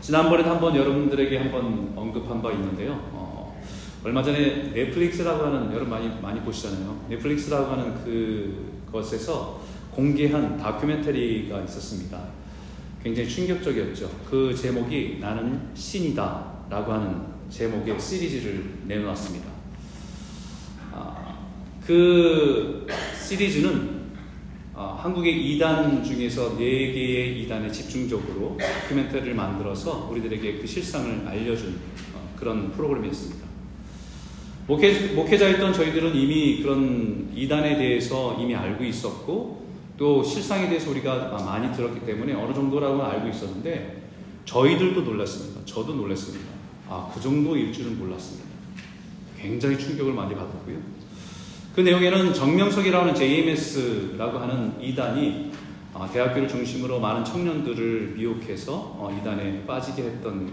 지난번에도 한번 여러분들에게 한번 언급한 바 있는데요. 어, 얼마 전에 넷플릭스라고 하는 여러분 많이 많이 보시잖아요. 넷플릭스라고 하는 그것에서 공개한 다큐멘터리가 있었습니다. 굉장히 충격적이었죠. 그 제목이 나는 신이다라고 하는 제목의 시리즈를 내놓았습니다. 아, 그 시리즈는 어, 한국의 이단 중에서 4개의 이단에 집중적으로 다큐멘터리를 만들어서 우리들에게 그 실상을 알려준 어, 그런 프로그램이었습니다. 목회, 목회자였던 저희들은 이미 그런 이단에 대해서 이미 알고 있었고 또 실상에 대해서 우리가 많이 들었기 때문에 어느 정도라고 알고 있었는데 저희들도 놀랐습니다. 저도 놀랐습니다. 아, 그 정도일 줄은 몰랐습니다. 굉장히 충격을 많이 받았고요. 그 내용에는 정명석이라고 하는 JMS라고 하는 이단이 어, 대학교를 중심으로 많은 청년들을 미혹해서 어, 이단에 빠지게 했던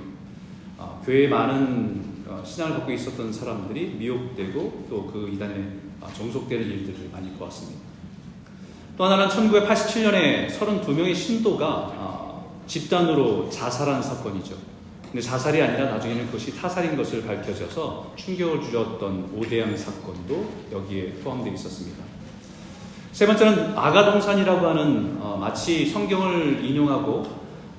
어, 교회에 많은 신앙을 갖고 있었던 사람들이 미혹되고 또 그 이단에 종속되는 일들을 많이 보았습니다. 또 하나는 1987년에 32명의 신도가 집단으로 자살한 사건이죠. 근데 자살이 아니라 나중에는 그것이 타살인 것을 밝혀져서 충격을 주었던 오대양 사건도 여기에 포함되어 있었습니다. 세 번째는 아가동산이라고 하는 어, 마치 성경을 인용하고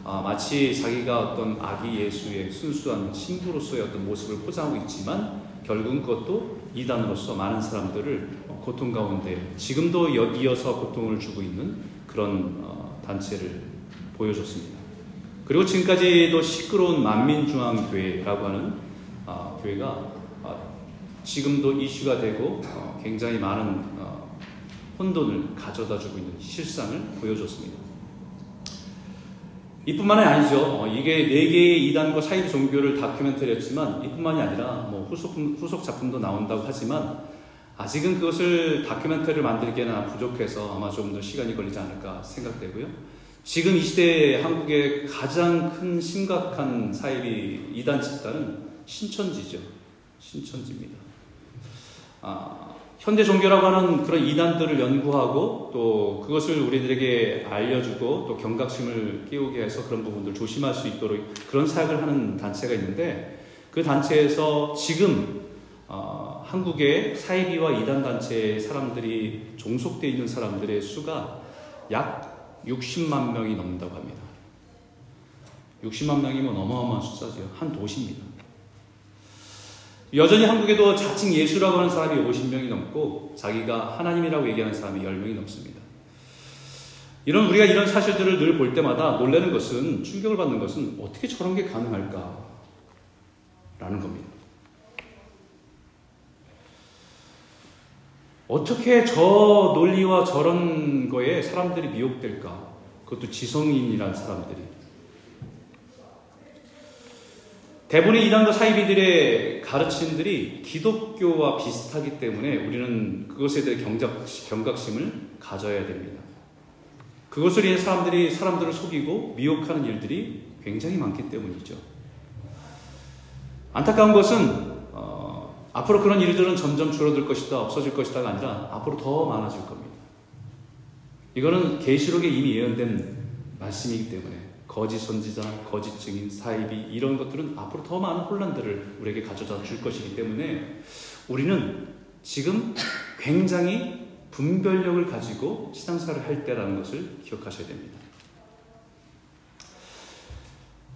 어, 마치 자기가 어떤 아기 예수의 순수한 신부로서의 어떤 모습을 포장하고 있지만 결국은 그것도 이단으로서 많은 사람들을 고통 가운데 지금도 이어서 고통을 주고 있는 그런 어, 단체를 보여줬습니다. 그리고 지금까지도 시끄러운 만민중앙교회라고 하는 어, 교회가 어, 지금도 이슈가 되고 어, 굉장히 많은 어, 혼돈을 가져다 주고 있는 실상을 보여줬습니다. 이뿐만이 아니죠. 어, 이게 네 개의 이단과 사이비 종교를 다큐멘터리였지만 이뿐만이 아니라 뭐 후속 후속 작품도 나온다고 하지만 아직은 그것을 다큐멘터리를 만들기에는 부족해서 아마 좀 더 시간이 걸리지 않을까 생각되고요. 지금 이 시대에 한국의 가장 큰 심각한 사이비 이단 집단은 신천지죠. 신천지입니다. 아, 현대 종교라고 하는 그런 이단들을 연구하고 또 그것을 우리들에게 알려주고 또 경각심을 깨우게 해서 그런 부분들 조심할 수 있도록 그런 사역을 하는 단체가 있는데 그 단체에서 지금 어, 한국의 사이비와 이단 단체의 사람들이 종속되어 있는 사람들의 수가 약 60만 명이 넘는다고 합니다. 60만 명이면 어마어마한 숫자죠. 한 도시입니다. 여전히 한국에도 자칭 예수라고 하는 사람이 50명이 넘고 자기가 하나님이라고 얘기하는 사람이 10명이 넘습니다. 이런 우리가 이런 사실들을 늘 볼 때마다 놀라는 것은 충격을 받는 것은 어떻게 저런 게 가능할까? 라는 겁니다. 어떻게 저 논리와 저런 거에 사람들이 미혹될까? 그것도 지성인이란 사람들이. 대부분의 이단과 사이비들의 가르침들이 기독교와 비슷하기 때문에 우리는 그것에 대해 경작, 경각심을 가져야 됩니다. 그것을 위해 사람들이 사람들을 속이고 미혹하는 일들이 굉장히 많기 때문이죠. 안타까운 것은 앞으로 그런 일들은 점점 줄어들 것이다, 없어질 것이다가 아니라 앞으로 더 많아질 겁니다. 이거는 계시록에 이미 예언된 말씀이기 때문에 거짓 선지자, 거짓 증인, 사이비 이런 것들은 앞으로 더 많은 혼란들을 우리에게 가져다 줄 것이기 때문에 우리는 지금 굉장히 분별력을 가지고 신앙사를 할 때라는 것을 기억하셔야 됩니다.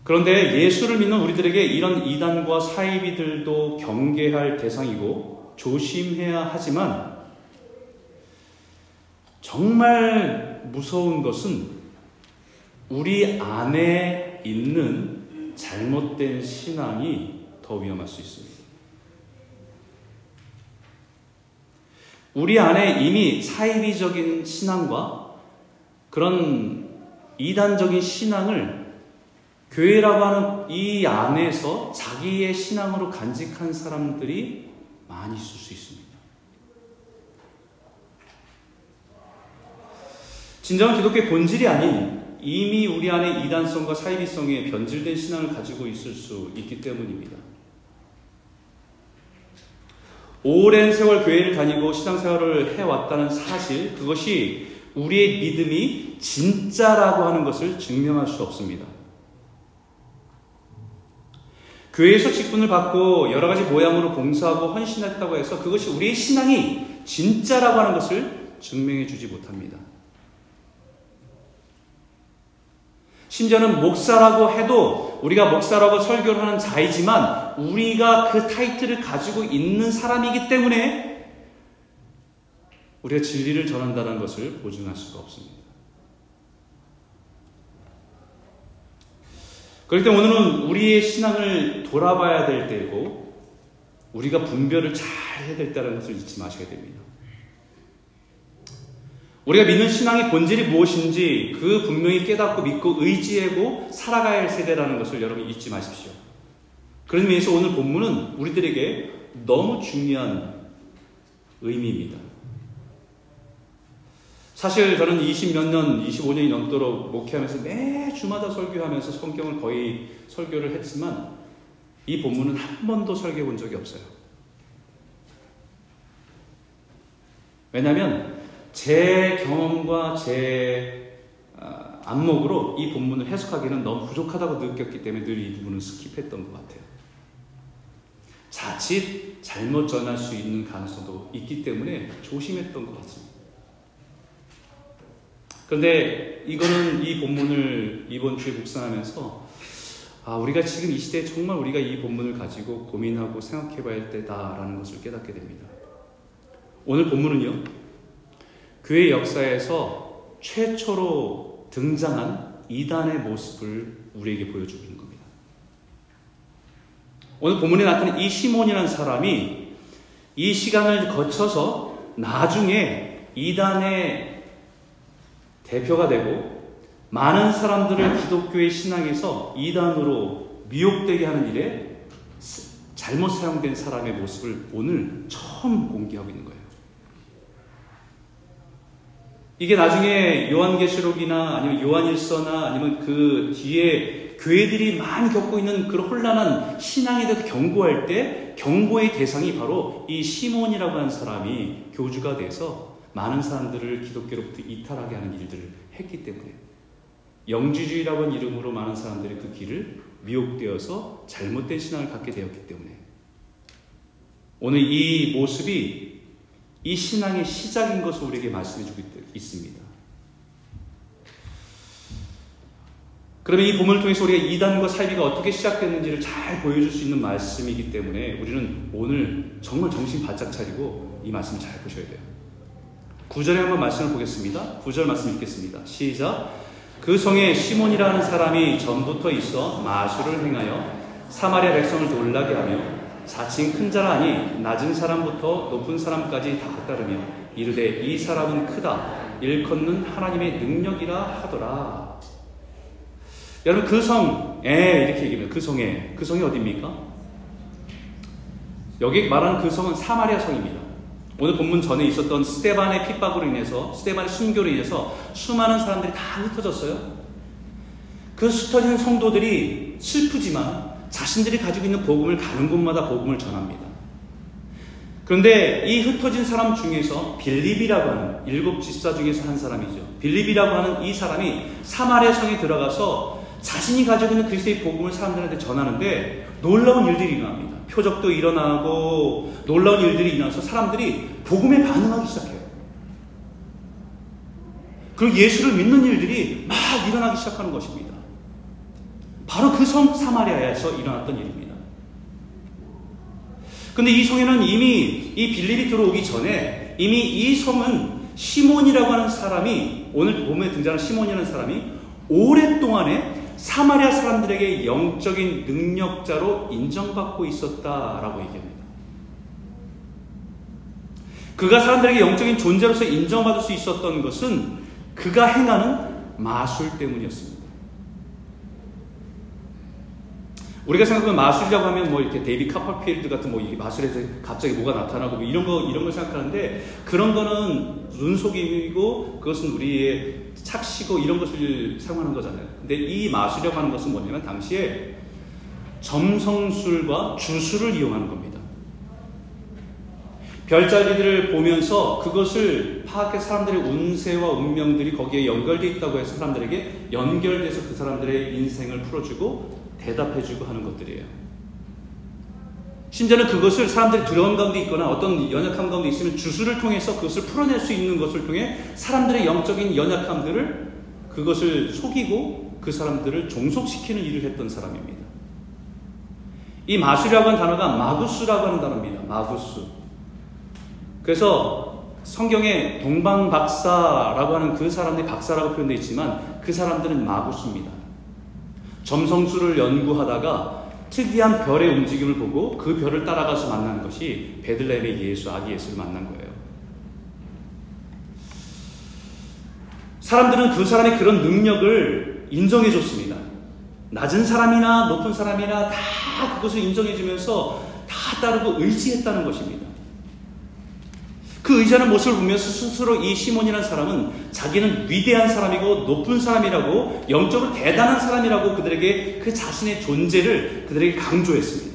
그런데 예수를 믿는 우리들에게 이런 이단과 사이비들도 경계할 대상이고 조심해야 하지만 정말 무서운 것은 우리 안에 있는 잘못된 신앙이 더 위험할 수 있습니다. 우리 안에 이미 사이비적인 신앙과 그런 이단적인 신앙을 교회라고 하는 이 안에서 자기의 신앙으로 간직한 사람들이 많이 있을 수 있습니다. 진정한 기독교의 본질이 아닌 이미 우리 안에 이단성과 사이비성에 변질된 신앙을 가지고 있을 수 있기 때문입니다. 오랜 세월 교회를 다니고 신앙생활을 해왔다는 사실, 그것이 우리의 믿음이 진짜라고 하는 것을 증명할 수 없습니다. 교회에서 직분을 받고 여러 가지 모양으로 봉사하고 헌신했다고 해서 그것이 우리의 신앙이 진짜라고 하는 것을 증명해 주지 못합니다. 심지어는 목사라고 해도 우리가 목사라고 설교를 하는 자이지만 우리가 그 타이틀을 가지고 있는 사람이기 때문에 우리가 진리를 전한다는 것을 보증할 수가 없습니다. 그렇기 때문에 오늘은 우리의 신앙을 돌아봐야 될 때이고 우리가 분별을 잘 해야 될 때라는 것을 잊지 마셔야 됩니다. 우리가 믿는 신앙의 본질이 무엇인지 그 분명히 깨닫고 믿고 의지하고 살아가야 할 세대라는 것을 여러분 잊지 마십시오. 그런 의미에서 오늘 본문은 우리들에게 너무 중요한 의미입니다. 사실 저는 20 몇 년, 25년이 넘도록 목회하면서 매주마다 설교하면서 성경을 거의 설교를 했지만 이 본문은 한 번도 설교해 본 적이 없어요. 왜냐하면 제 경험과 제 아, 안목으로 이 본문을 해석하기는 너무 부족하다고 느꼈기 때문에 늘 이 부분을 스킵했던 것 같아요. 자칫 잘못 전할 수 있는 가능성도 있기 때문에 조심했던 것 같습니다. 그런데 이거는 이 본문을 이번 주에 묵상하면서 아, 우리가 지금 이 시대에 정말 우리가 이 본문을 가지고 고민하고 생각해 봐야 할 때다라는 것을 깨닫게 됩니다. 오늘 본문은요, 교회 역사에서 최초로 등장한 이단의 모습을 우리에게 보여주고 있는 겁니다. 오늘 본문에 나타난 이 시몬이라는 사람이 이 시간을 거쳐서 나중에 이단의 대표가 되고 많은 사람들을 기독교의 신앙에서 이단으로 미혹되게 하는 일에 잘못 사용된 사람의 모습을 오늘 처음 공개하고 있는 거예요. 이게 나중에 요한계시록이나 아니면 요한일서나 아니면 그 뒤에 교회들이 많이 겪고 있는 그런 혼란한 신앙에 대해서 경고할 때 경고의 대상이 바로 이 시몬이라고 하는 사람이 교주가 돼서 많은 사람들을 기독교로부터 이탈하게 하는 일들을 했기 때문에 영지주의라고 하는 이름으로 많은 사람들이 그 길을 미혹되어서 잘못된 신앙을 갖게 되었기 때문에 오늘 이 모습이 이 신앙의 시작인 것을 우리에게 말씀해 주고 있습니다. 그러면 이 본문을 통해서 우리가 이단과 사이비가 어떻게 시작됐는지를 잘 보여줄 수 있는 말씀이기 때문에 우리는 오늘 정말 정신 바짝 차리고 이 말씀을 잘 보셔야 돼요. 9절에 한번 말씀을 보겠습니다. 9절 말씀 읽겠습니다. 시작. 그 성에 시몬이라는 사람이 전부터 있어 마술을 행하여 사마리아 백성을 놀라게 하며 자칭 큰 자라 하니 낮은 사람부터 높은 사람까지 다 따르며 이르되 이 사람은 크다 일컫는 하나님의 능력이라 하더라. 여러분 그 성에 이렇게 얘기합니다. 그 성에 그 성이 어디입니까? 여기 말하는 그 성은 사마리아 성입니다. 오늘 본문 전에 있었던 스테반의 핍박으로 인해서 스테반의 순교로 인해서 수많은 사람들이 다 흩어졌어요. 그 흩어진 성도들이 슬프지만 자신들이 가지고 있는 복음을 가는 곳마다 복음을 전합니다. 그런데 이 흩어진 사람 중에서 빌립이라고 하는 일곱 집사 중에서 한 사람이죠. 빌립이라고 하는 이 사람이 사마리아 성에 들어가서 자신이 가지고 있는 그리스도의 복음을 사람들한테 전하는데 놀라운 일들이 일어납니다. 표적도 일어나고 놀라운 일들이 일어나서 사람들이 복음에 반응하기 시작해요. 그리고 예수를 믿는 일들이 막 일어나기 시작하는 것입니다. 바로 그성 사마리아에서 일어났던 일입니다. 근데 이 성에는 이미 이 빌립이 들어오기 전에 이미 이 성은 시몬이라고 하는 사람이 오늘 봄에 등장하는 시몬이라는 사람이 오랫동안에 사마리아 사람들에게 영적인 능력자로 인정받고 있었다라고 얘기합니다. 그가 사람들에게 영적인 존재로서 인정받을 수 있었던 것은 그가 행하는 마술 때문이었습니다. 우리가 생각하면 마술이라고 하면 뭐 이렇게 데이비드 카퍼필드 같은 뭐 마술에서 갑자기 뭐가 나타나고 뭐 이런 거 이런 걸 생각하는데 그런 거는 눈속임이고 그것은 우리의 착시고 이런 것을 사용하는 거잖아요. 근데 이 마술이라고 하는 것은 뭐냐면 당시에 점성술과 주술을 이용하는 겁니다. 별자리들을 보면서 그것을 파악해 사람들의 운세와 운명들이 거기에 연결되어 있다고 해서 사람들에게 연결돼서 그 사람들의 인생을 풀어주고 대답해주고 하는 것들이에요. 심지어는 그것을 사람들이 두려운 가운데 있거나 어떤 연약함 가운데 있으면 주술을 통해서 그것을 풀어낼 수 있는 것을 통해 사람들의 영적인 연약함들을 그것을 속이고 그 사람들을 종속시키는 일을 했던 사람입니다. 이 마술이라고 하는 단어가 마구스라고 하는 단어입니다. 마구스. 그래서 성경에 동방박사라고 하는 그 사람들이 박사라고 표현되어 있지만 그 사람들은 마구스입니다. 점성술을 연구하다가 특이한 별의 움직임을 보고 그 별을 따라가서 만난 것이 베들레헴의 예수, 아기 예수를 만난 거예요. 사람들은 그 사람의 그런 능력을 인정해 줬습니다. 낮은 사람이나 높은 사람이나 다 그것을 인정해 주면서 다 따르고 의지했다는 것입니다. 그 의지하는 모습을 보면서 스스로 이 시몬이라는 사람은 자기는 위대한 사람이고 높은 사람이라고 영적으로 대단한 사람이라고 그들에게 그 자신의 존재를 그들에게 강조했습니다.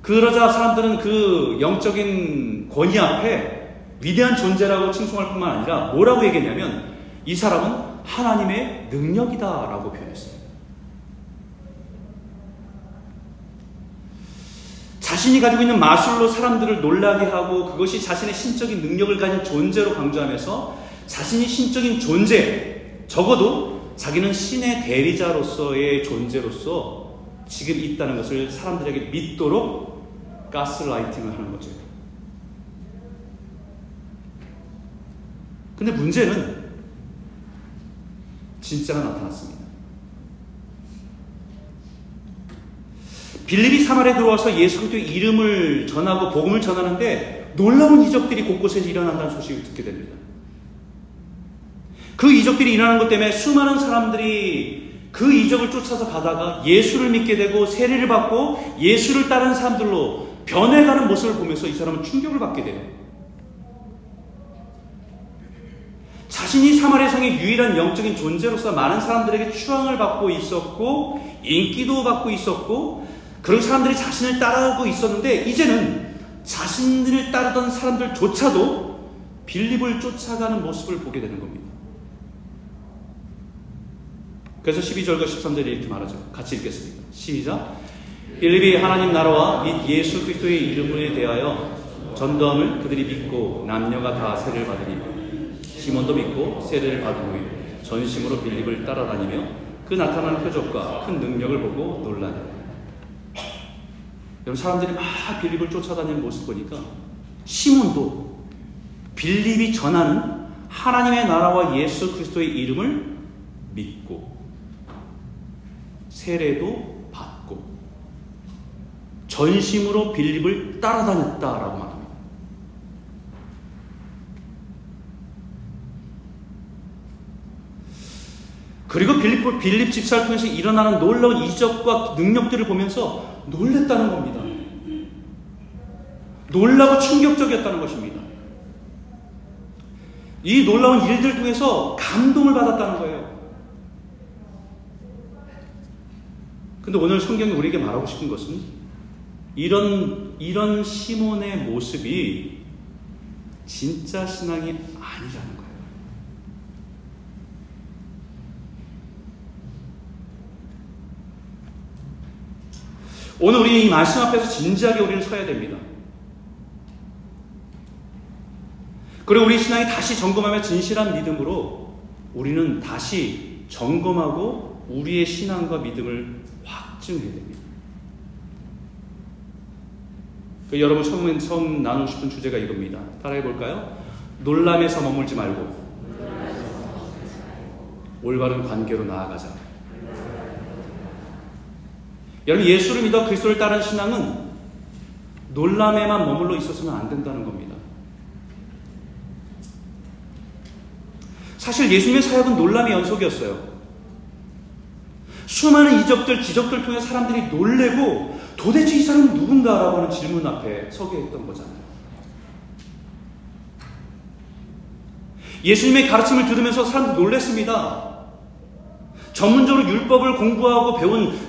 그러자 사람들은 그 영적인 권위 앞에 위대한 존재라고 칭송할 뿐만 아니라 뭐라고 얘기했냐면 이 사람은 하나님의 능력이다라고 표현했어요. 자신이 가지고 있는 마술로 사람들을 놀라게 하고 그것이 자신의 신적인 능력을 가진 존재로 강조하면서 자신이 신적인 존재, 적어도 자기는 신의 대리자로서의 존재로서 지금 있다는 것을 사람들에게 믿도록 가스라이팅을 하는 거죠. 근데 문제는 진짜가 나타났습니다. 빌립이 사마리에 들어와서 예수 그리스도의 이름을 전하고 복음을 전하는데 놀라운 이적들이 곳곳에서 일어난다는 소식을 듣게 됩니다. 그 이적들이 일어나는 것 때문에 수많은 사람들이 그 이적을 쫓아서 가다가 예수를 믿게 되고 세례를 받고 예수를 따르는 사람들로 변해가는 모습을 보면서 이 사람은 충격을 받게 돼요. 자신이 사마리아 성의 유일한 영적인 존재로서 많은 사람들에게 추앙을 받고 있었고 인기도 받고 있었고 그런 사람들이 자신을 따라하고 있었는데 이제는 자신들을 따르던 사람들조차도 빌립을 쫓아가는 모습을 보게 되는 겁니다. 그래서 12절과 13절에 이렇게 말하죠. 같이 읽겠습니다. 시작. 빌립이 하나님 나라와 및 예수 그리스도의 이름을 대하여 전도함을 그들이 믿고 남녀가 다 세례를 받으니 시몬도 믿고 세례를 받은 후에 전심으로 빌립을 따라다니며 그 나타나는 표적과 큰 능력을 보고 놀라니 여러분 사람들이 막 빌립을 쫓아다니는 모습 보니까 시몬도 빌립이 전하는 하나님의 나라와 예수 그리스도의 이름을 믿고 세례도 받고 전심으로 빌립을 따라다녔다라고 말합니다. 그리고 빌립, 빌립 집사를 통해서 일어나는 놀라운 이적과 능력들을 보면서 놀랬다는 겁니다. 놀라고 충격적이었다는 것입니다. 이 놀라운 일들을 통해서 감동을 받았다는 거예요. 근데 오늘 성경이 우리에게 말하고 싶은 것은 이런, 이런 시몬의 모습이 진짜 신앙이 아니라는 거예요. 오늘 우리 이 말씀 앞에서 진지하게 우리는 서야 됩니다. 그리고 우리 신앙이 다시 점검하며 진실한 믿음으로 우리는 다시 점검하고 우리의 신앙과 믿음을 확증해야 됩니다. 그 여러분 처음, 처음 나누고 싶은 주제가 이겁니다. 따라해 볼까요? 놀람에서 머물지 말고 올바른 관계로 나아가자. 여러분 예수를 믿어 그리스도를 따른 신앙은 놀람에만 머물러 있었으면 안 된다는 겁니다. 사실 예수님의 사역은 놀람의 연속이었어요. 수많은 이적들, 기적들 통해 사람들이 놀래고 도대체 이 사람은 누군가라고 하는 질문 앞에 서게 했던 거잖아요. 예수님의 가르침을 들으면서 사람들이 놀랬습니다. 전문적으로 율법을 공부하고 배운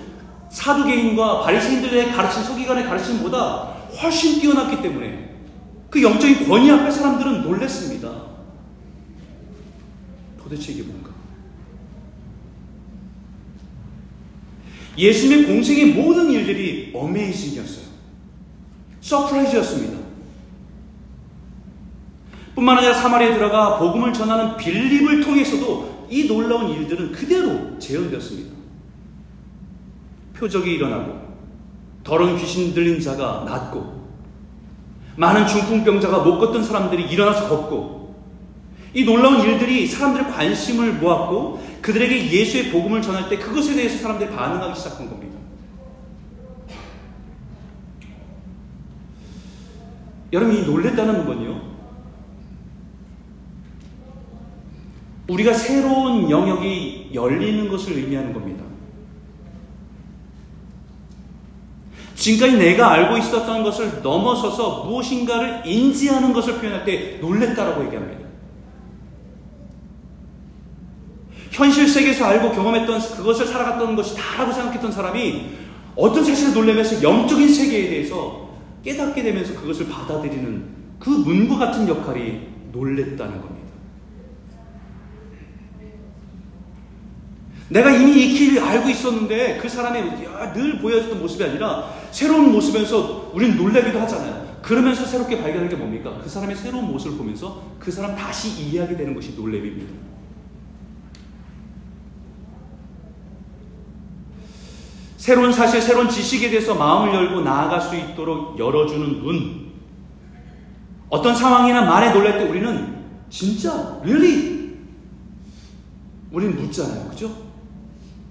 사두개인과 바리새인들의 가르침, 서기관의 가르침보다 훨씬 뛰어났기 때문에 그 영적인 권위 앞에 사람들은 놀랬습니다. 도대체 이게 뭔가? 예수님의 공생애 모든 일들이 amazing이었어요. Surprise였습니다. 뿐만 아니라 사마리아에 들어가 복음을 전하는 빌립을 통해서도 이 놀라운 일들은 그대로 재현되었습니다. 표적이 일어나고 더러운 귀신 들린 자가 낫고 많은 중풍병자가 못 걷던 사람들이 일어나서 걷고 이 놀라운 일들이 사람들의 관심을 모았고 그들에게 예수의 복음을 전할 때 그것에 대해서 사람들이 반응하기 시작한 겁니다. 여러분 이 놀랬다는 건요. 우리가 새로운 영역이 열리는 것을 의미하는 겁니다. 지금까지 내가 알고 있었던 것을 넘어서서 무엇인가를 인지하는 것을 표현할 때 놀랬다라고 얘기합니다. 현실 세계에서 알고 경험했던 그것을 살아갔던 것이 다라고 생각했던 사람이 어떤 사실을 놀래면서 영적인 세계에 대해서 깨닫게 되면서 그것을 받아들이는 그 문과 같은 역할이 놀랬다는 겁니다. 내가 이미 이 길을 알고 있었는데 그 사람의 늘 보여줬던 모습이 아니라 새로운 모습에서 우리는 놀라기도 하잖아요. 그러면서 새롭게 발견하는 게 뭡니까? 그 사람의 새로운 모습을 보면서 그 사람 다시 이해하게 되는 것이 놀램입니다. 새로운 사실, 새로운 지식에 대해서 마음을 열고 나아갈 수 있도록 열어주는 문. 어떤 상황이나 말에 놀랄 때 우리는 진짜, really? 우리는 묻잖아요. 그죠?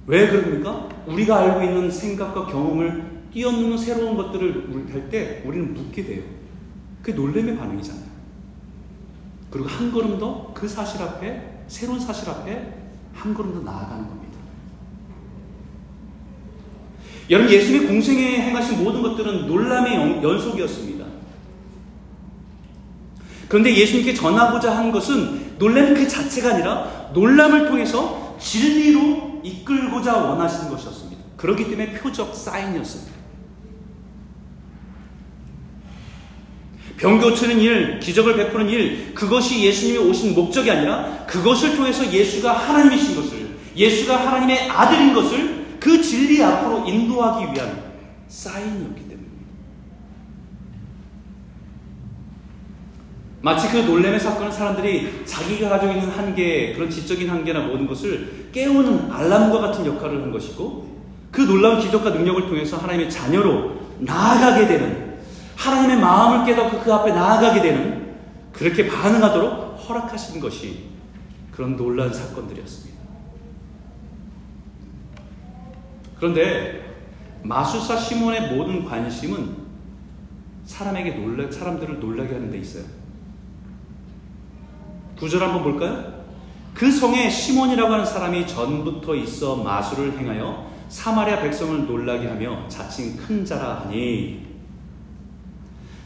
왜 그럽니까? 우리가 알고 있는 생각과 경험을 뛰어넘는 새로운 것들을 할 때 우리는 묻게 돼요. 그게 놀램의 반응이잖아요. 그리고 한 걸음 더 그 사실 앞에, 새로운 사실 앞에 한 걸음 더 나아가는 겁니다. 여러분, 예수님의 공생에 행하신 모든 것들은 놀람의 연속이었습니다. 그런데 예수님께 전하고자 한 것은 놀람 그 자체가 아니라 놀람을 통해서 진리로 이끌고자 원하시는 것이었습니다. 그렇기 때문에 표적 사인이었습니다. 병 고치는 일, 기적을 베푸는 일, 그것이 예수님이 오신 목적이 아니라 그것을 통해서 예수가 하나님이신 것을, 예수가 하나님의 아들인 것을 그 진리 앞으로 인도하기 위한 사인이었기 때문입니다. 마치 그 놀램의 사건은 사람들이 자기가 가지고 있는 한계, 그런 지적인 한계나 모든 것을 깨우는 알람과 같은 역할을 한 것이고, 그 놀라운 기적과 능력을 통해서 하나님의 자녀로 나아가게 되는, 하나님의 마음을 깨닫고 그 앞에 나아가게 되는, 그렇게 반응하도록 허락하신 것이 그런 놀라운 사건들이었습니다. 그런데 마술사 시몬의 모든 관심은 사람에게 놀라, 사람들을 놀라게 하는 데 있어요. 구절 한번 볼까요? 그 성에 시몬이라고 하는 사람이 전부터 있어 마술을 행하여 사마리아 백성을 놀라게 하며 자칭 큰 자라 하니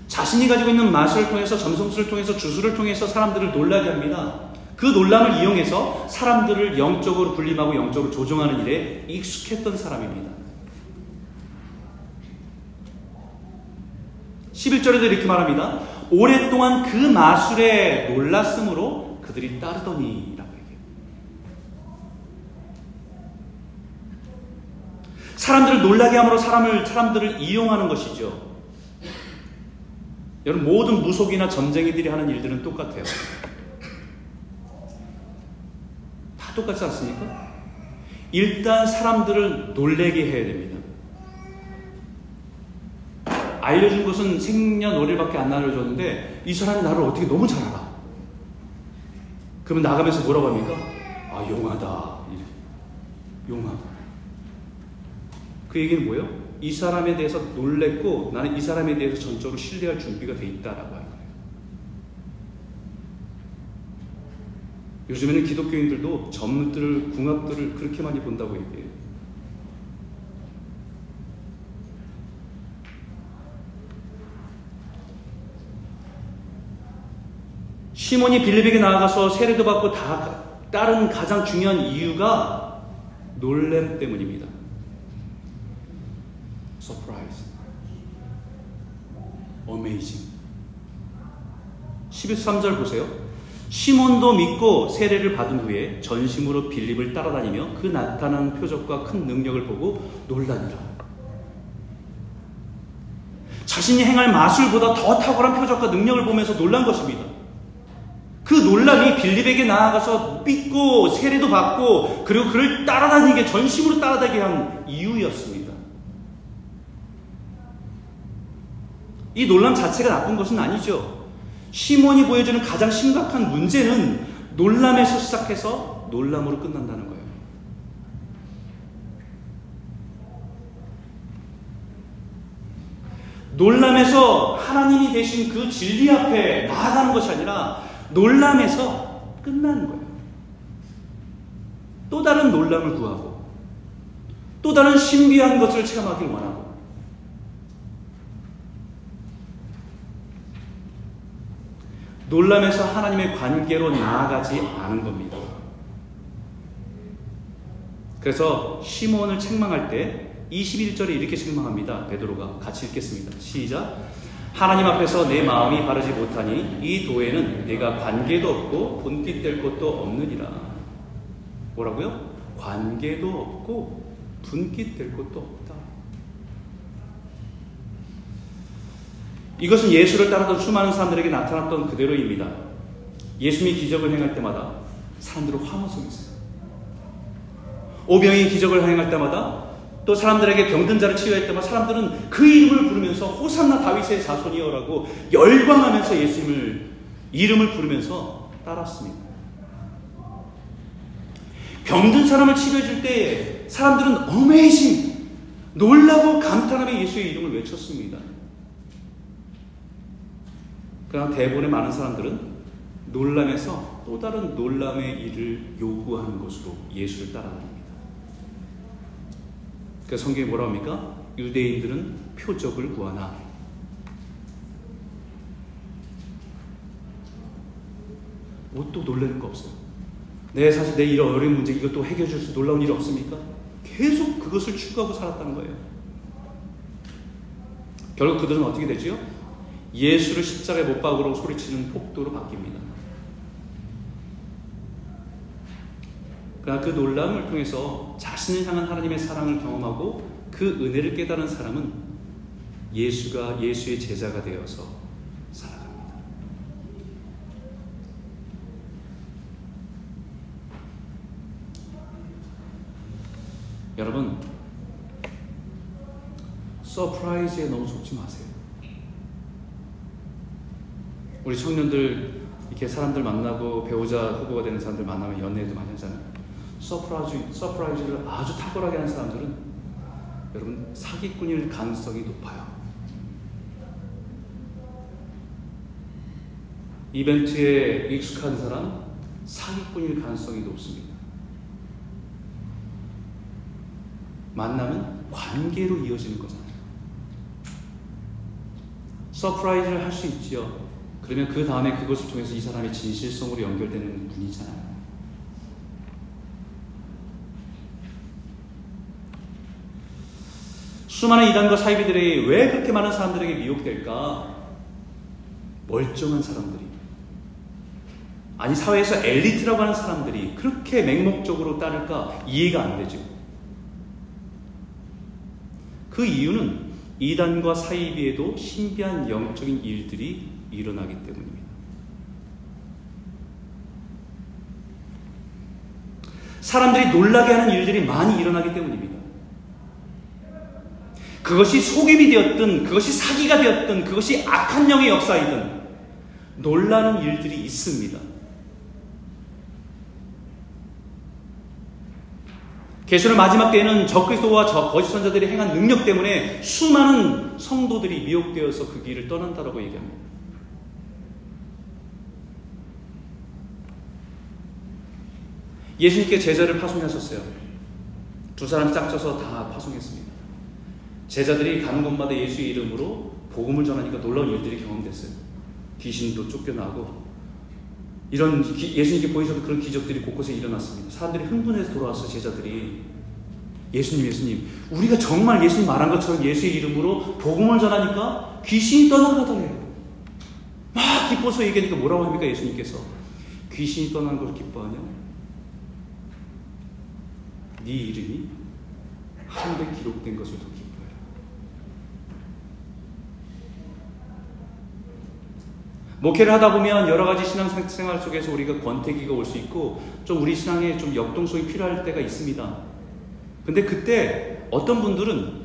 자신이 가지고 있는 마술을 통해서 점성술을 통해서 주술을 통해서 사람들을 놀라게 합니다. 그 놀람을 이용해서 사람들을 영적으로 분림하고 영적으로 조종하는 일에 익숙했던 사람입니다. 11절에도 이렇게 말합니다. 오랫동안 그 마술에 놀랐으므로 그들이 따르더니 라고 얘기해요. 사람들을 놀라게 함으로 사람을 사람들을 이용하는 것이죠. 여러분 모든 무속이나 점쟁이들이 하는 일들은 똑같아요. 다 똑같지 않습니까? 일단 사람들을 놀래게 해야 됩니다. 알려준 것은 생년월일밖에 안 알려줬는데 이 사람이 나를 어떻게 너무 잘 알아. 그러면 나가면서 뭐라고 합니까? 아 용하다. 용하다. 그 얘기는 뭐예요? 이 사람에 대해서 놀랬고 나는 이 사람에 대해서 전적으로 신뢰할 준비가 돼 있다라고 하는 거예요. 요즘에는 기독교인들도 점들을 궁합들을 그렇게 많이 본다고 얘기해요. 시몬이 빌립에게 나아가서 세례도 받고 다 따른 가장 중요한 이유가 놀램 때문입니다. Surprise. Amazing. 13절 보세요. 시몬도 믿고 세례를 받은 후에 전심으로 빌립을 따라다니며 그 나타난 표적과 큰 능력을 보고 놀라니라. 자신이 행할 마술보다 더 탁월한 표적과 능력을 보면서 놀란 것입니다. 그 놀람이 빌립에게 나아가서 믿고 세례도 받고 그리고 그를 따라다니게 전심으로 따라다니게 한 이유였습니다. 이 놀람 자체가 나쁜 것은 아니죠. 시몬이 보여주는 가장 심각한 문제는 놀람에서 시작해서 놀람으로 끝난다는 거예요. 놀람에서 하나님이 되신 그 진리 앞에 나아가는 것이 아니라 놀람에서 끝나는 거예요. 또 다른 놀람을 구하고 또 다른 신비한 것을 체험하길 원하고 놀람에서 하나님의 관계로 나아가지 않은 겁니다. 그래서 시몬을 책망할 때 21절에 이렇게 책망합니다. 베드로가 같이 읽겠습니다. 시작. 하나님 앞에서 내 마음이 바르지 못하니 이 도에는 내가 관계도 없고 분깃될 것도 없느니라. 뭐라고요? 관계도 없고 분깃될 것도 없다. 이것은 예수를 따르던 수많은 사람들에게 나타났던 그대로입니다. 예수님이 기적을 행할 때마다 사람들은 환호 속있어요 오병이 기적을 행할 때마다 또 사람들에게 병든 자를 때마다 사람들은 그 이름을 부르면서 호산나 다윗의 자손이여라고 열광하면서 예수님을 이름을 부르면서 따랐습니다. 병든 사람을 치료해 줄 때 사람들은 어메이징 놀라고 감탄하며 예수의 이름을 외쳤습니다. 그러나 대부분의 많은 사람들은 놀람에서 또 다른 놀람의 일을 요구하는 것으로 예수를 따라갑니다. 그 성경이 뭐라 합니까? 유대인들은 표적을 구하나 뭐또 놀라는 거 없어요. 내 사실 내 이런 어려운 문제 이것도 해결해 줄 수 놀라운 일 없습니까? 계속 그것을 추구하고 살았다는 거예요. 결국 그들은 어떻게 되지요? 예수를 십자가에 못 박으러 소리치는 폭도로 바뀝니다. 그러나 그 놀람을 통해서 자신을 향한 하나님의 사랑을 경험하고 그 은혜를 깨달은 사람은 예수가 예수의 제자가 되어서 살아갑니다. 여러분, surprise에 너무 속지 마세요. 우리 청년들 이렇게 사람들 만나고 배우자 후보가 되는 사람들 만나면 연애도 많이 하잖아요. Surprise, surprise를 아주 탁월하게 하는 사람들은 여러분 사기꾼일 가능성이 높아요. 이벤트에 익숙한 사람 사기꾼일 가능성이 높습니다. 만나면 관계로 이어지는 거잖아요. Surprise를 할 수 있지요. 그러면 그 다음에 그것을 통해서 이 사람이 진실성으로 연결되는 분이잖아요. 수많은 이단과 사이비들이 왜 그렇게 많은 사람들에게 미혹될까? 멀쩡한 사람들이. 아니, 사회에서 엘리트라고 하는 사람들이 그렇게 맹목적으로 따를까 이해가 안 되죠. 그 이유는 이단과 사이비에도 신비한 영적인 일들이 일어나기 때문입니다. 사람들이 놀라게 하는 일들이 많이 일어나기 때문입니다. 그것이 속임이 되었든, 그것이 사기가 되었든, 그것이 악한 영의 역사이든, 놀라는 일들이 있습니다. 개수의 마지막 때에는 적그리스도와 저 거짓 선자들이 행한 능력 때문에 수많은 성도들이 미혹되어서 그 길을 떠난다라고 얘기합니다. 예수님께 제자를 파송하셨어요. 두 사람 짝져서 다 파송했습니다. 제자들이 가는 곳마다 예수의 이름으로 복음을 전하니까 놀라운 일들이 경험됐어요. 귀신도 쫓겨나고 이런 예수님께 보이셔도 그런 기적들이 곳곳에 일어났습니다. 사람들이 흥분해서 돌아왔어요. 제자들이 예수님, 예수님, 우리가 정말 예수님 말한 것처럼 예수의 이름으로 복음을 전하니까 귀신이 떠나가더래요. 막 기뻐서 얘기하니까 뭐라고 합니까? 예수님께서 귀신이 떠난 걸 기뻐하냐? 네 이름이 하늘에 기록된 것을 더 기뻐해라. 목회를 하다 보면 여러 가지 신앙생활 속에서 우리가 권태기가 올 수 있고 좀 우리 신앙에 좀 역동성이 필요할 때가 있습니다. 근데 그때 어떤 분들은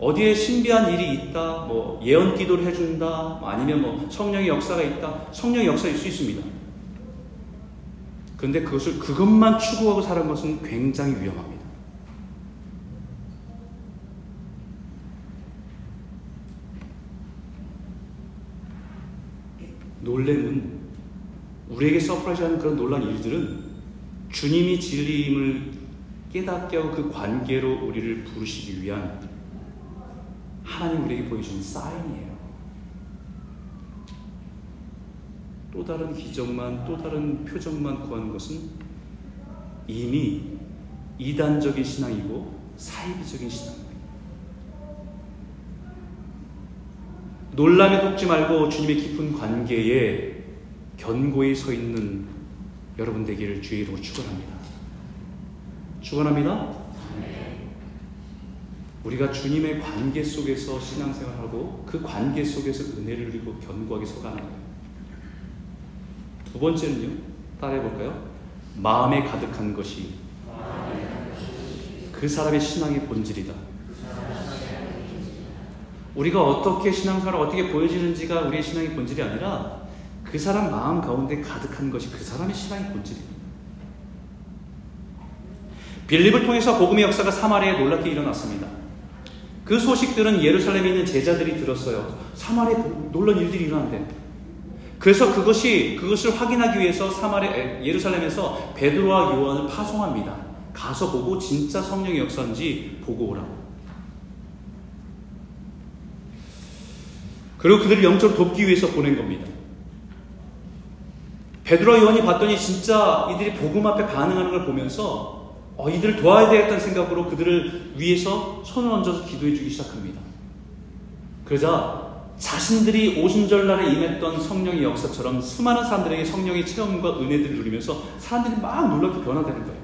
어디에 신비한 일이 있다, 뭐 예언 기도를 해준다, 뭐 아니면 뭐 성령의 역사가 있다, 성령의 역사일 수 있습니다. 그런데 그것을 그것만 추구하고 사는 것은 굉장히 위험합니다. 놀래는 우리에게 surprise하는 그런 놀란 일들은 주님이 진리임을 깨닫게 하고 그 관계로 우리를 부르시기 위한 하나님 우리에게 보여주는 사인이에요. 또 다른 기적만, 또 다른 표적만 구하는 것은 이미 이단적인 신앙이고 사이비적인 신앙입니다. 논란에 속지 말고 주님의 깊은 관계에 견고히 서 있는 여러분 되기를 주의 이름으로 축원합니다. 축원합니다. 우리가 주님의 관계 속에서 신앙생활하고 그 관계 속에서 은혜를 누리고 견고하게 서가는 거예요. 두 번째는요. 따라해 볼까요? 마음에 가득한 것이 그 사람의 신앙의 본질이다. 우리가 어떻게 신앙생활을 어떻게 보여지는지가 우리의 신앙의 본질이 아니라 그 사람 마음 가운데 가득한 것이 그 사람의 신앙의 본질입니다. 빌립을 통해서 복음의 역사가 사마리아에 놀랍게 일어났습니다. 그 소식들은 예루살렘에 있는 제자들이 들었어요. 사마리아에 놀란 일들이 일어난대. 그래서 그것이 그것을 확인하기 위해서 사마리 예루살렘에서 베드로와 요한을 파송합니다. 가서 보고 진짜 성령의 역사인지 보고 오라고. 그리고 그들을 영적으로 돕기 위해서 보낸 겁니다. 베드로와 요한이 봤더니 진짜 이들이 복음 앞에 반응하는 걸 보면서 어, 이들을 도와야 되겠다는 생각으로 그들을 위해서 손을 얹어서 기도해 주기 시작합니다. 그러자 자신들이 오순절날에 임했던 성령의 역사처럼 수많은 사람들에게 성령의 체험과 은혜들을 누리면서 사람들이 막 놀랍게 변화되는 거예요.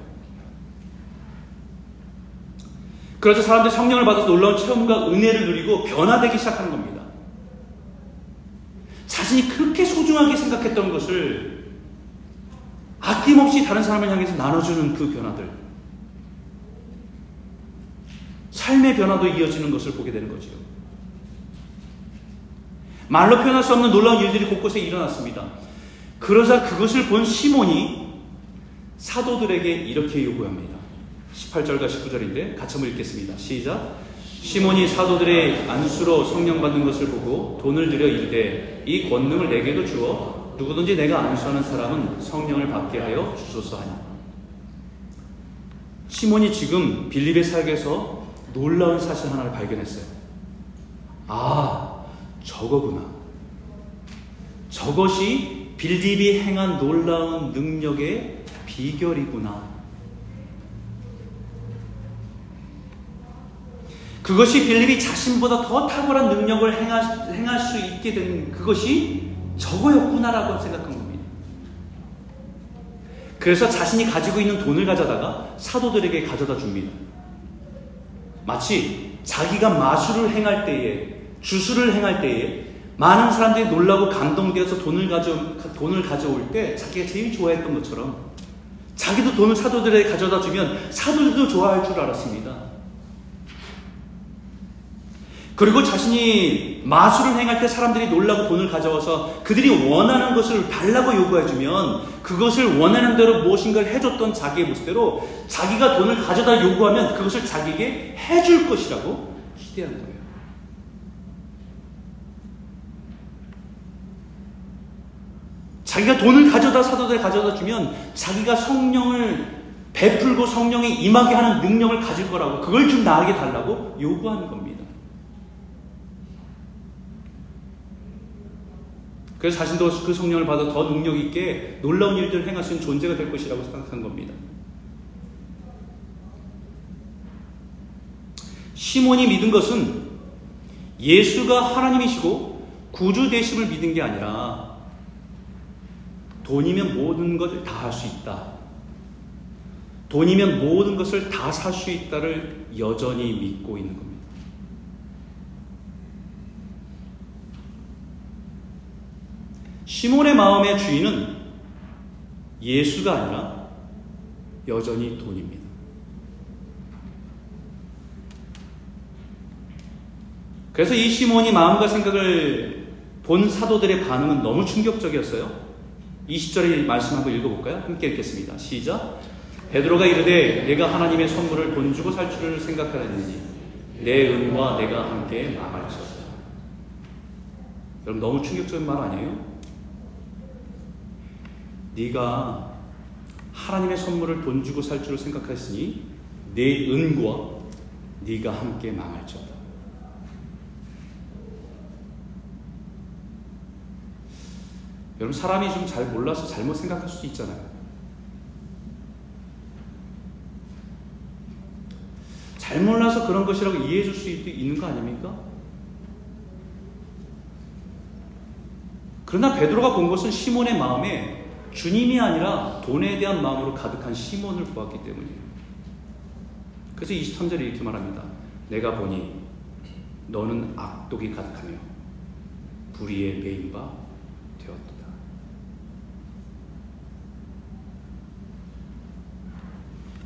그래서 사람들이 성령을 받아서 놀라운 체험과 은혜를 누리고 변화되기 시작하는 겁니다. 자신이 그렇게 소중하게 생각했던 것을 아낌없이 다른 사람을 향해서 나눠주는 그 변화들. 삶의 변화도 이어지는 것을 보게 되는 거죠. 말로 표현할 수 없는 놀라운 일들이 곳곳에 일어났습니다. 그러자 그것을 본 시몬이 사도들에게 이렇게 요구합니다. 18절과 19절인데 같이 한번 읽겠습니다. 시작. 시몬이 사도들의 안수로 성령 받는 것을 보고 돈을 들여 이르되 이 권능을 내게도 주어 누구든지 내가 안수하는 사람은 성령을 받게 하여 주소서 하니. 시몬이 지금 빌립의 사역에서 놀라운 사실 하나를 발견했어요. 아, 저거구나. 저것이 빌립이 행한 놀라운 능력의 비결이구나. 그것이 빌립이 자신보다 더 탁월한 능력을 행할, 행할 수 있게 된 그것이 저거였구나라고 생각한 겁니다. 그래서 자신이 가지고 있는 돈을 가져다가 사도들에게 가져다 줍니다. 마치 자기가 마술을 행할 때에, 주술을 행할 때에 많은 사람들이 놀라고 감동되어서 돈을 가져, 돈을 가져올 때 자기가 제일 좋아했던 것처럼 자기도 돈을 사도들에게 가져다 주면 사도들도 좋아할 줄 알았습니다. 그리고 자신이 마술을 행할 때 사람들이 놀라고 돈을 가져와서 그들이 원하는 것을 달라고 요구해주면 그것을 원하는 대로 무엇인가를 해줬던 자기의 모습대로 자기가 돈을 가져다 요구하면 그것을 자기에게 해줄 것이라고 기대한 거예요. 자기가 돈을 가져다 사도들에 가져다 주면 자기가 성령을 베풀고 성령이 임하게 하는 능력을 가질 거라고 그걸 좀 나에게 달라고 요구하는 겁니다. 그래서 자신도 그 성령을 받아 더 능력 있게 놀라운 일들을 행할 수 있는 존재가 될 것이라고 생각한 겁니다. 시몬이 믿은 것은 예수가 하나님이시고 구주 되심을 믿은 게 아니라 돈이면 모든 것을 다 할 수 있다. 돈이면 모든 것을 다 살 수 있다를 여전히 믿고 있는 겁니다. 시몬의 마음의 주인은 예수가 아니라 여전히 돈입니다. 그래서 이 시몬이 마음과 생각을 본 사도들의 반응은 너무 충격적이었어요. 20절의 말씀 한번 읽어볼까요? 함께 읽겠습니다. 시작. 베드로가 이르되 내가 하나님의 선물을 돈 주고 살 줄을 생각하였느니 내 은과 내가 함께 망할지어다. 여러분 너무 충격적인 말 아니에요? 네가 하나님의 선물을 돈 주고 살 줄을 생각했으니 내 은과 네가 함께 망할지어다. 여러분 사람이 좀 잘 몰라서 잘못 생각할 수도 있잖아요. 잘 몰라서 그런 것이라고 이해해 줄 수 있는 거 아닙니까? 그러나 베드로가 본 것은 시몬의 마음에 주님이 아니라 돈에 대한 마음으로 가득한 시몬을 보았기 때문이에요. 그래서 23절에 이렇게 말합니다. 내가 보니 너는 악독이 가득하며 불의의 배인 바 되었다.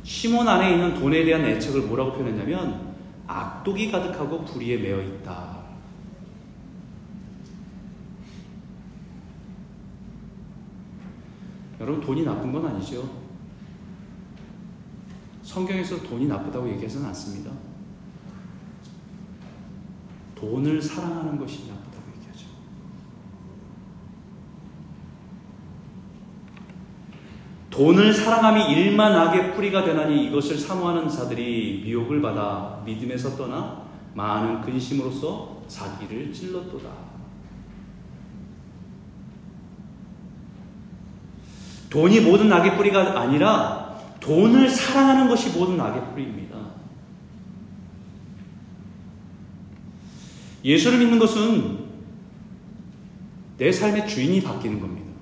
시몬 안에 있는 돈에 대한 애착을 뭐라고 표현했냐면 악독이 가득하고 불의에 매여 있다. 여러분 돈이 나쁜 건 아니죠. 성경에서 돈이 나쁘다고 얘기하지는 않습니다. 돈을 사랑하는 것이 나쁘다고 얘기하죠. 돈을 사랑함이 일만 악의 뿌리가 되나니 이것을 사모하는 자들이 미혹을 받아 믿음에서 떠나 많은 근심으로써 자기를 찔렀도다. 돈이 모든 악의 뿌리가 아니라 돈을 사랑하는 것이 모든 악의 뿌리입니다. 예수를 믿는 것은 내 삶의 주인이 바뀌는 겁니다.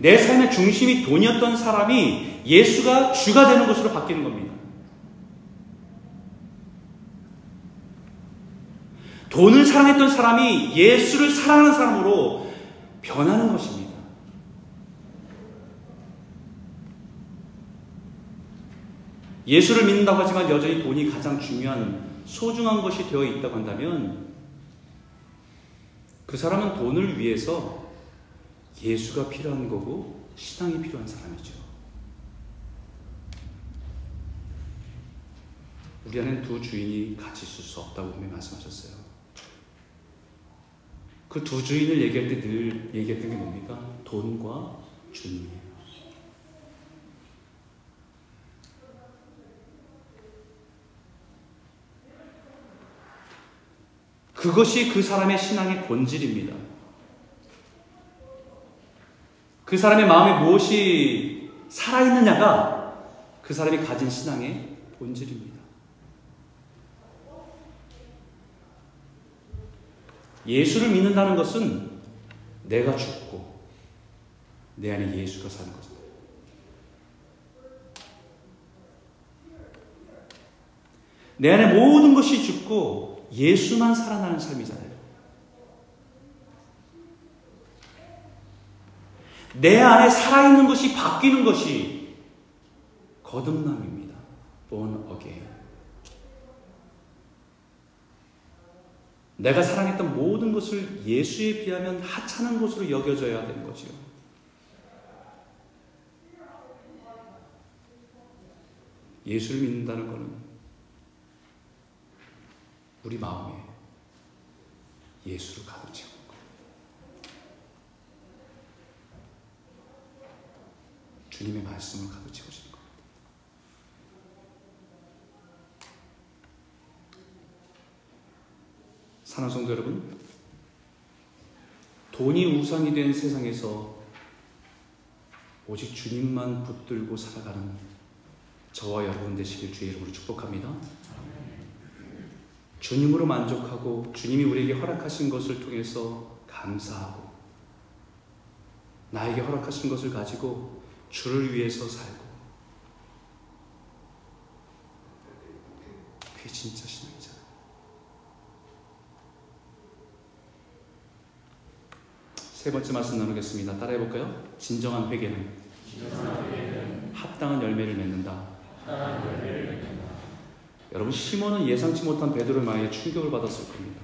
내 삶의 중심이 돈이었던 사람이 예수가 주가 되는 것으로 바뀌는 겁니다. 돈을 사랑했던 사람이 예수를 사랑하는 사람으로 변하는 것입니다. 예수를 믿는다고 하지만 여전히 돈이 가장 중요한 소중한 것이 되어 있다고 한다면 그 사람은 돈을 위해서 예수가 필요한 거고 신앙이 필요한 사람이죠. 우리 안엔 두 주인이 같이 있을 수 없다고 분명히 말씀하셨어요. 그 두 주인을 얘기할 때 늘 얘기했던 게 뭡니까? 돈과 주님이에요. 그것이 그 사람의 신앙의 본질입니다. 그 사람의 마음에 무엇이 살아있느냐가 그 사람이 가진 신앙의 본질입니다. 예수를 믿는다는 것은 내가 죽고 내 안에 예수가 사는 것입니다. 내 안에 모든 것이 죽고 예수만 살아나는 삶이잖아요. 내 안에 살아있는 것이 바뀌는 것이 거듭남입니다. born again. 내가 사랑했던 모든 것을 예수에 비하면 하찮은 것으로 여겨져야 되는 거지요. 예수를 믿는다는 것은 우리 마음에 예수를 가득 채워. 주님의 말씀을 가득 채우시는 겁니다. 사랑 성도 여러분, 돈이 우상이 된 세상에서 오직 주님만 붙들고 살아가는 저와 여러분 되시길 주의 이름으로 축복합니다. 주님으로 만족하고 주님이 우리에게 허락하신 것을 통해서 감사하고 나에게 허락하신 것을 가지고 주를 위해서 살고 그게 진짜 신앙이잖아요. 세 번째 말씀 나누겠습니다. 따라해 볼까요? 진정한 회개는, 합당한 열매를 맺는다. 여러분 시몬은 예상치 못한 베드로의 말에 충격을 받았을 겁니다.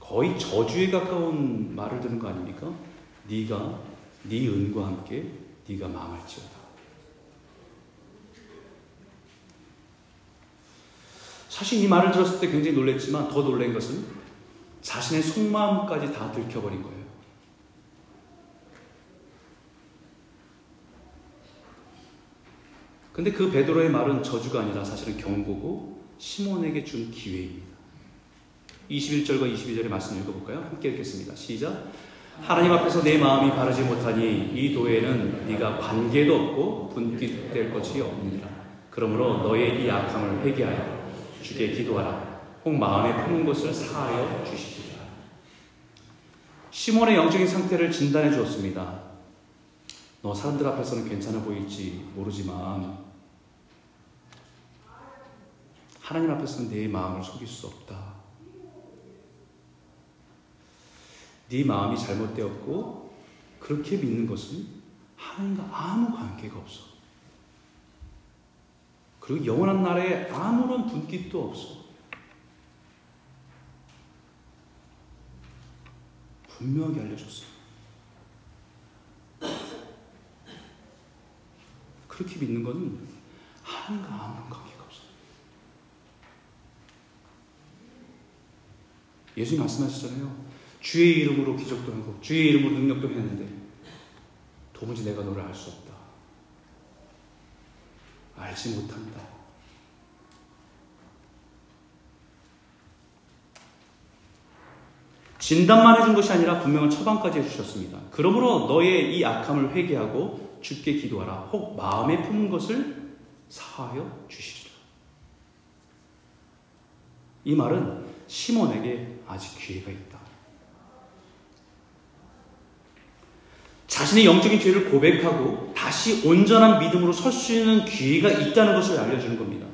거의 저주에 가까운 말을 듣는 거 아닙니까? 네가 네 은과 함께 네가 망할지어다. 사실 이 말을 들었을 때 굉장히 놀랬지만 더 놀란 것은 자신의 속마음까지 다 들켜버린 거예요. 근데 그 베드로의 말은 저주가 아니라 사실은 경고고 시몬에게 준 기회입니다. 21절과 22절의 말씀 읽어볼까요? 함께 읽겠습니다. 시작. 하나님 앞에서 내 마음이 바르지 못하니 이 도에는 네가 관계도 없고 분깃될 것이 없느니라. 그러므로 너의 이 악함을 회개하여 주께 기도하라. 혹 마음에 품은 것을 사하여 주시리라. 시몬의 영적인 상태를 진단해 주었습니다. 너 사람들 앞에서는 괜찮아 보일지 모르지만 하나님 앞에서는 내 마음을 속일 수 없다. 네 마음이 잘못되었고 그렇게 믿는 것은 하나님과 아무 관계가 없어. 그리고 영원한 날에 아무런 분깃도 없어. 분명하게 알려줬어. 그렇게 믿는 것은 하나님과 아무런 관계 예수님 말씀하셨잖아요. 주의 이름으로 기적도 하고 주의 이름으로 능력도 했는데 도무지 내가 너를 알 수 없다. 알지 못한다. 진단만 해준 것이 아니라 분명한 처방까지 해주셨습니다. 그러므로 너의 이 악함을 회개하고 주께 기도하라. 혹 마음에 품은 것을 사하여 주시리라. 이 말은 시몬에게 아직 기회가 있다. 자신의 영적인 죄를 고백하고 다시 온전한 믿음으로 설 수 있는 기회가 있다는 것을 알려주는 겁니다.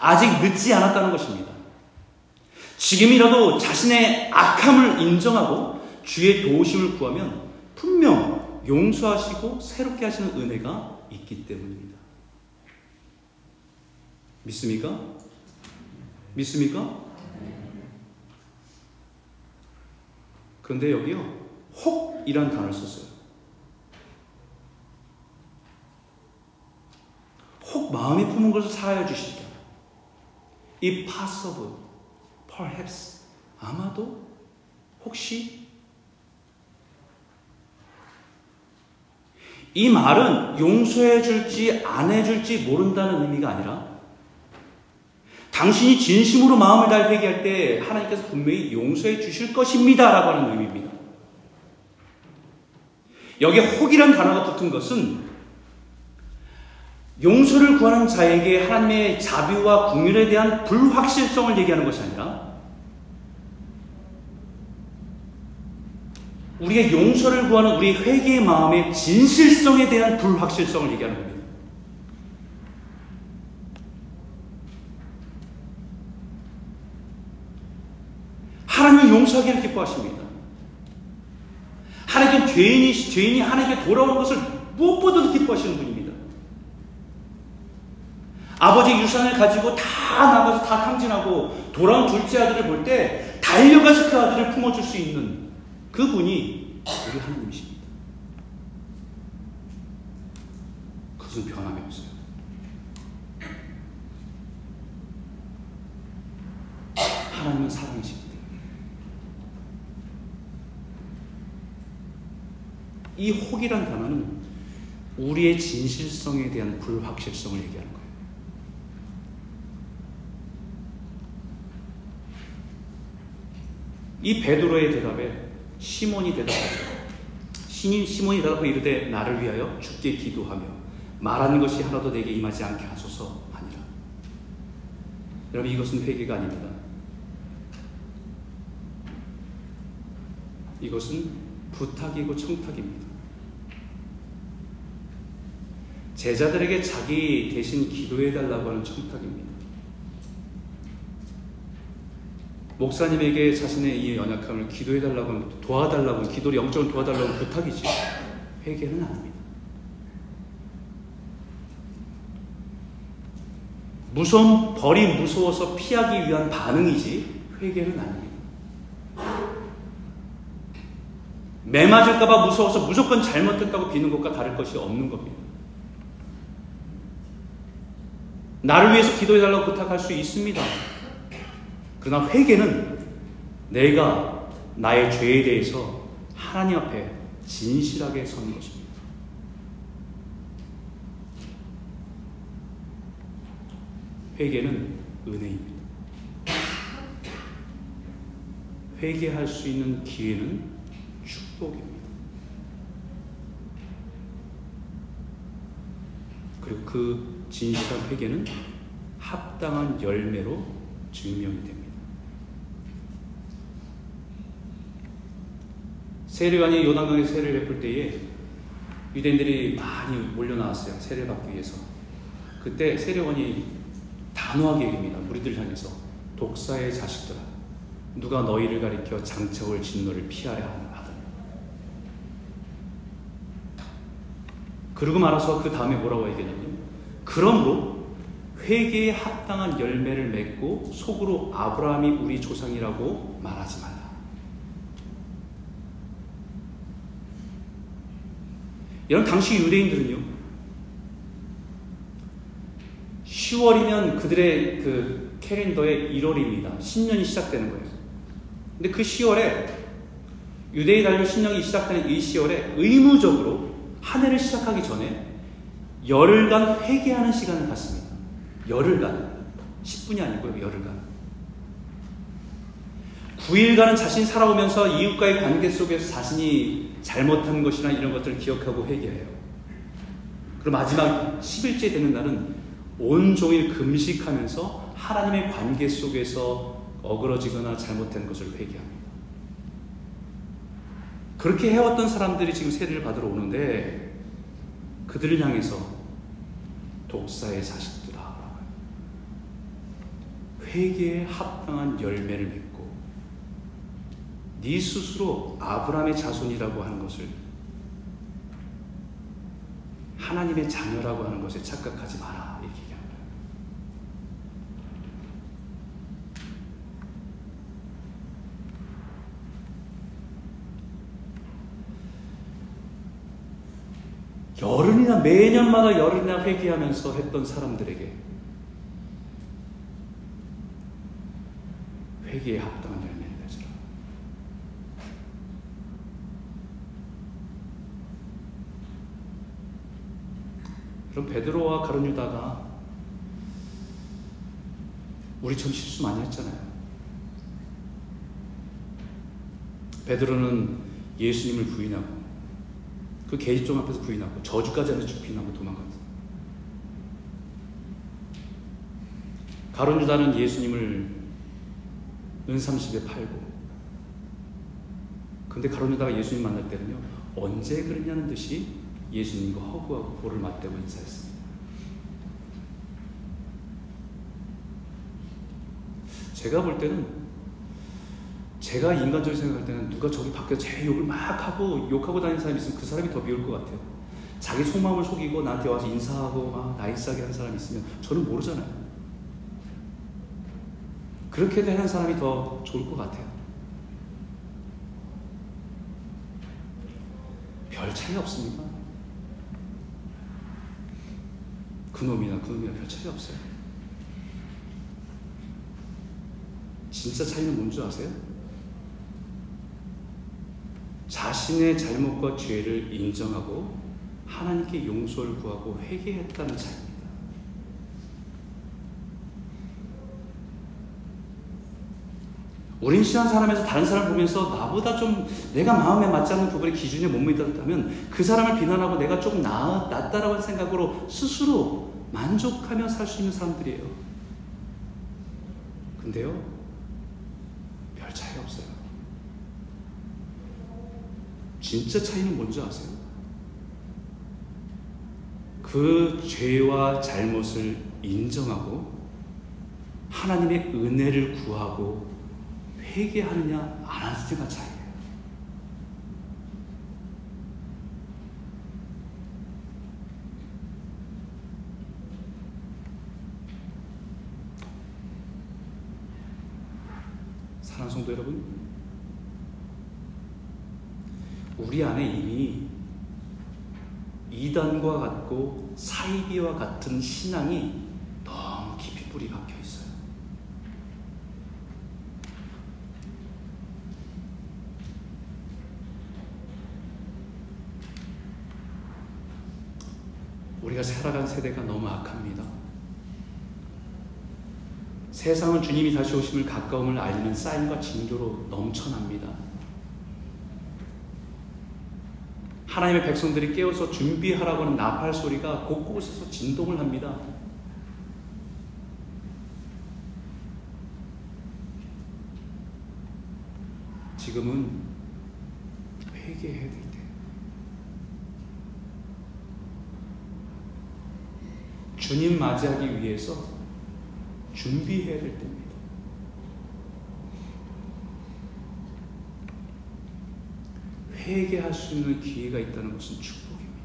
아직 늦지 않았다는 것입니다. 지금이라도 자신의 악함을 인정하고 주의 도우심을 구하면 분명 용서하시고 새롭게 하시는 은혜가 있기 때문입니다. 믿습니까? 믿습니까? 그런데 여기요, 혹이란 단어를 썼어요. 혹 마음이 품은 것을 사하여 주시다. 이 possible, perhaps, 아마도, 혹시 이 말은 용서해 줄지 안 해 줄지 모른다는 의미가 아니라 당신이 진심으로 마음을 다해 회개할 때 하나님께서 분명히 용서해 주실 것입니다. 라고 하는 의미입니다. 여기에 혹이란 단어가 붙은 것은 용서를 구하는 자에게 하나님의 자비와 국률에 대한 불확실성을 얘기하는 것이 아니라 우리의 용서를 구하는 우리 회개의 마음의 진실성에 대한 불확실성을 얘기하는 겁니다. 하나님은 용서하기를 기뻐하십니다. 하나님은 죄인이, 죄인이 하나님께 돌아오는 것을 무엇보다도 기뻐하시는 분입니다. 아버지 유산을 가지고 다 나가서 다 탕진하고 돌아온 둘째 아들을 볼 때 달려가서 그 아들을 품어줄 수 있는 그 분이 우리 하나님이십니다. 그것은 변함이 없어요. 하나님은 사랑이십니다. 이 혹이란 단어는 우리의 진실성에 대한 불확실성을 얘기하는 거예요. 이 베드로의 대답에 시몬이 대답하죠. 신인 시몬이 대답하고 이르되 나를 위하여 죽게 기도하며 말하는 것이 하나도 내게 임하지 않게 하소서 하니라. 여러분 이것은 회개가 아닙니다. 이것은 부탁이고 청탁입니다. 제자들에게 자기 대신 기도해 달라고 하는 청탁입니다. 목사님에게 자신의 이 연약함을 기도해 달라고 도와달라고 기도를 영적으로 도와달라고 부탁이지 회개는 아닙니다. 무서움 벌이 무서워서 피하기 위한 반응이지 회개는 아닙니다. 매 맞을까봐 무서워서 무조건 잘못했다고 비는 것과 다를 것이 없는 겁니다. 나를 위해서 기도해달라고 부탁할 수 있습니다. 그러나 회개는 내가 나의 죄에 대해서 하나님 앞에 진실하게 서는 것입니다. 회개는 은혜입니다. 회개할 수 있는 기회는 축복입니다. 그리고 그 진실한 회개는 합당한 열매로 증명이 됩니다. 세례관이 요단강에 세례를 베풀 때에 유대인들이 많이 몰려 나왔어요. 세례 받기 위해서. 그때 세례관이 단호하게 얘기합니다. 무리들 향해서 독사의 자식들아 누가 너희를 가리켜 장차올 진노를 피하려 하더니 그러고 말아서 그 다음에 뭐라고 얘기하냐면 그러므로 회개에 합당한 열매를 맺고 속으로 아브라함이 우리 조상이라고 말하지 말라. 여러분 당시 유대인들은요 10월이면 그들의 그 캐린더의 1월입니다. 신년이 시작되는 거예요. 근데 그 10월에 유대인 달력 신년이 시작되는 이 10월에 의무적으로 한 해를 시작하기 전에 열흘간 회개하는 시간을 갖습니다. 열흘간 10분이 아니고요. 열흘간 9일간은 자신이 살아오면서 이웃과의 관계 속에서 자신이 잘못한 것이나 이런 것들을 기억하고 회개해요. 그리고 마지막 10일째 되는 날은 온종일 금식하면서 하나님의 관계 속에서 어그러지거나 잘못된 것을 회개합니다. 그렇게 해왔던 사람들이 지금 세례를 받으러 오는데 그들을 향해서 독사의 자식들아 회개에 합당한 열매를 맺고 네 스스로 아브라함의 자손이라고 하는 것을 하나님의 자녀라고 하는 것에 착각하지 마라 이렇게 얘기합니다. 열흘이나 매년마다 열흘이나 회개하면서 했던 사람들에게 회개에 합당한 열매를 맺으라. 그럼 베드로와 가룟 유다가 우리처럼 실수 많이 했잖아요. 베드로는 예수님을 부인하고 그 계집종 앞에서 부인하고 저주까지 하면서 부인하고 도망갔어요. 가론 유다는 예수님을 은삼십에 팔고 근데 가론 유다가 예수님 만날 때는요 언제 그랬냐는 듯이 예수님과 허구하고 볼을 맞대고 인사했습니다. 제가 볼 때는 제가 인간적으로 생각할 때는 누가 저기 밖에서 제 욕을 막 하고 욕하고 다니는 사람이 있으면 그 사람이 더 미울 것 같아요. 자기 속마음을 속이고 나한테 와서 인사하고 막 나이스하게 하는 사람이 있으면 저는 모르잖아요. 그렇게 되는 사람이 더 좋을 것 같아요. 별 차이 없습니다. 그놈이나 그놈이나 별 차이 없어요. 진짜 차이는 뭔지 아세요? 자신의 잘못과 죄를 인정하고 하나님께 용서를 구하고 회개했다는 차이입니다. 우린 신한 사람에서 다른 사람을 보면서 나보다 좀 내가 마음에 맞지 않는 부분의 기준에 못 믿었다면 그 사람을 비난하고 내가 좀 나, 낫다라고 생각으로 스스로 만족하며 살 수 있는 사람들이에요. 근데요, 별 차이 없어요. 진짜 차이는 뭔지 아세요? 그 죄와 잘못을 인정하고 하나님의 은혜를 구하고 회개하느냐 안 하느냐가 차이 성도 여러분, 우리 안에 이미 이단과 같고 사이비와 같은 신앙이 너무 깊이 뿌리 박혀 있어요. 우리가 살아간 세대가 너무 악합니다. 세상은 주님이 다시 오심을 가까움을 알리는 사인과 징조로 넘쳐납니다. 하나님의 백성들이 깨어서 준비하라고 하는 나팔 소리가 곳곳에서 진동을 합니다. 지금은 회개해야 될 때. 주님 맞이하기 위해서 준비해야 될 때입니다. 회개할 수 있는 기회가 있다는 것은 축복입니다.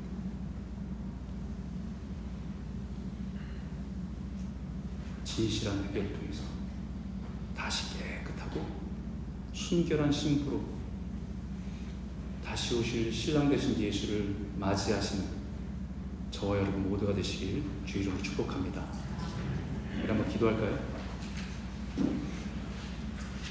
진실한 회개를 통해서 다시 깨끗하고 순결한 신부로 다시 오실 신랑 되신 예수를 맞이하시는 저와 여러분 모두가 되시길 주의로 축복합니다. 우리 한번 기도할까요?